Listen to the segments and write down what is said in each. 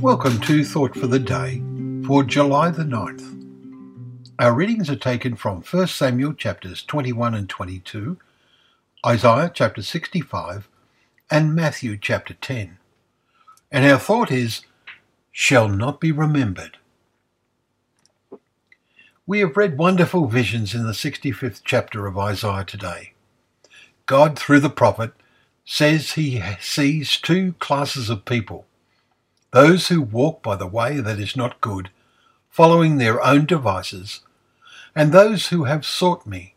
Welcome to Thought for the Day for July the 9th. Our readings are taken from 1 Samuel chapters 21 and 22, Isaiah chapter 65, and Matthew chapter 10. And our thought is, shall not be remembered. We have read wonderful visions in the 65th chapter of Isaiah today. God, through the prophet, says he sees two classes of people those who walk by the way that is not good, following their own devices, and those who have sought me,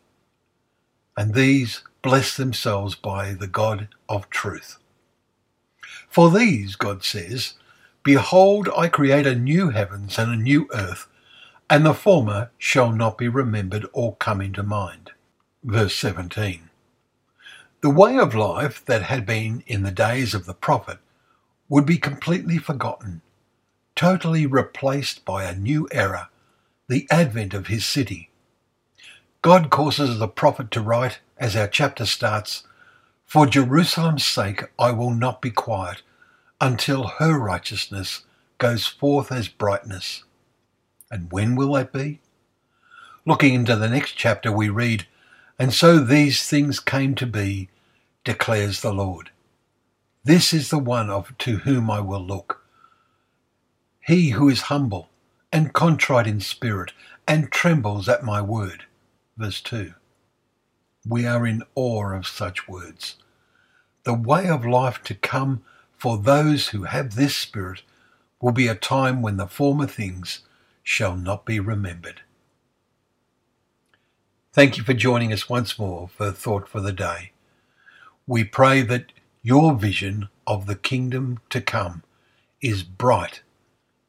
and these bless themselves by the God of truth. For these, God says, Behold, I create a new heavens and a new earth, and the former shall not be remembered or come into mind. Verse 17. The way of life that had been in the days of the prophet would be completely forgotten, totally replaced by a new era, the advent of his city. God causes the prophet to write, as our chapter starts, For Jerusalem's sake I will not be quiet until her righteousness goes forth as brightness. And when will that be? Looking into the next chapter, we read, And so these things came to be, declares the Lord. This is the one of to whom I will look. He who is humble and contrite in spirit and trembles at my word. Verse 2. We are in awe of such words. The way of life to come for those who have this spirit will be a time when the former things shall not be remembered. Thank you for joining us once more for Thought for the Day. We pray that your vision of the kingdom to come is bright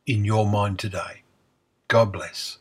in your mind today. God bless.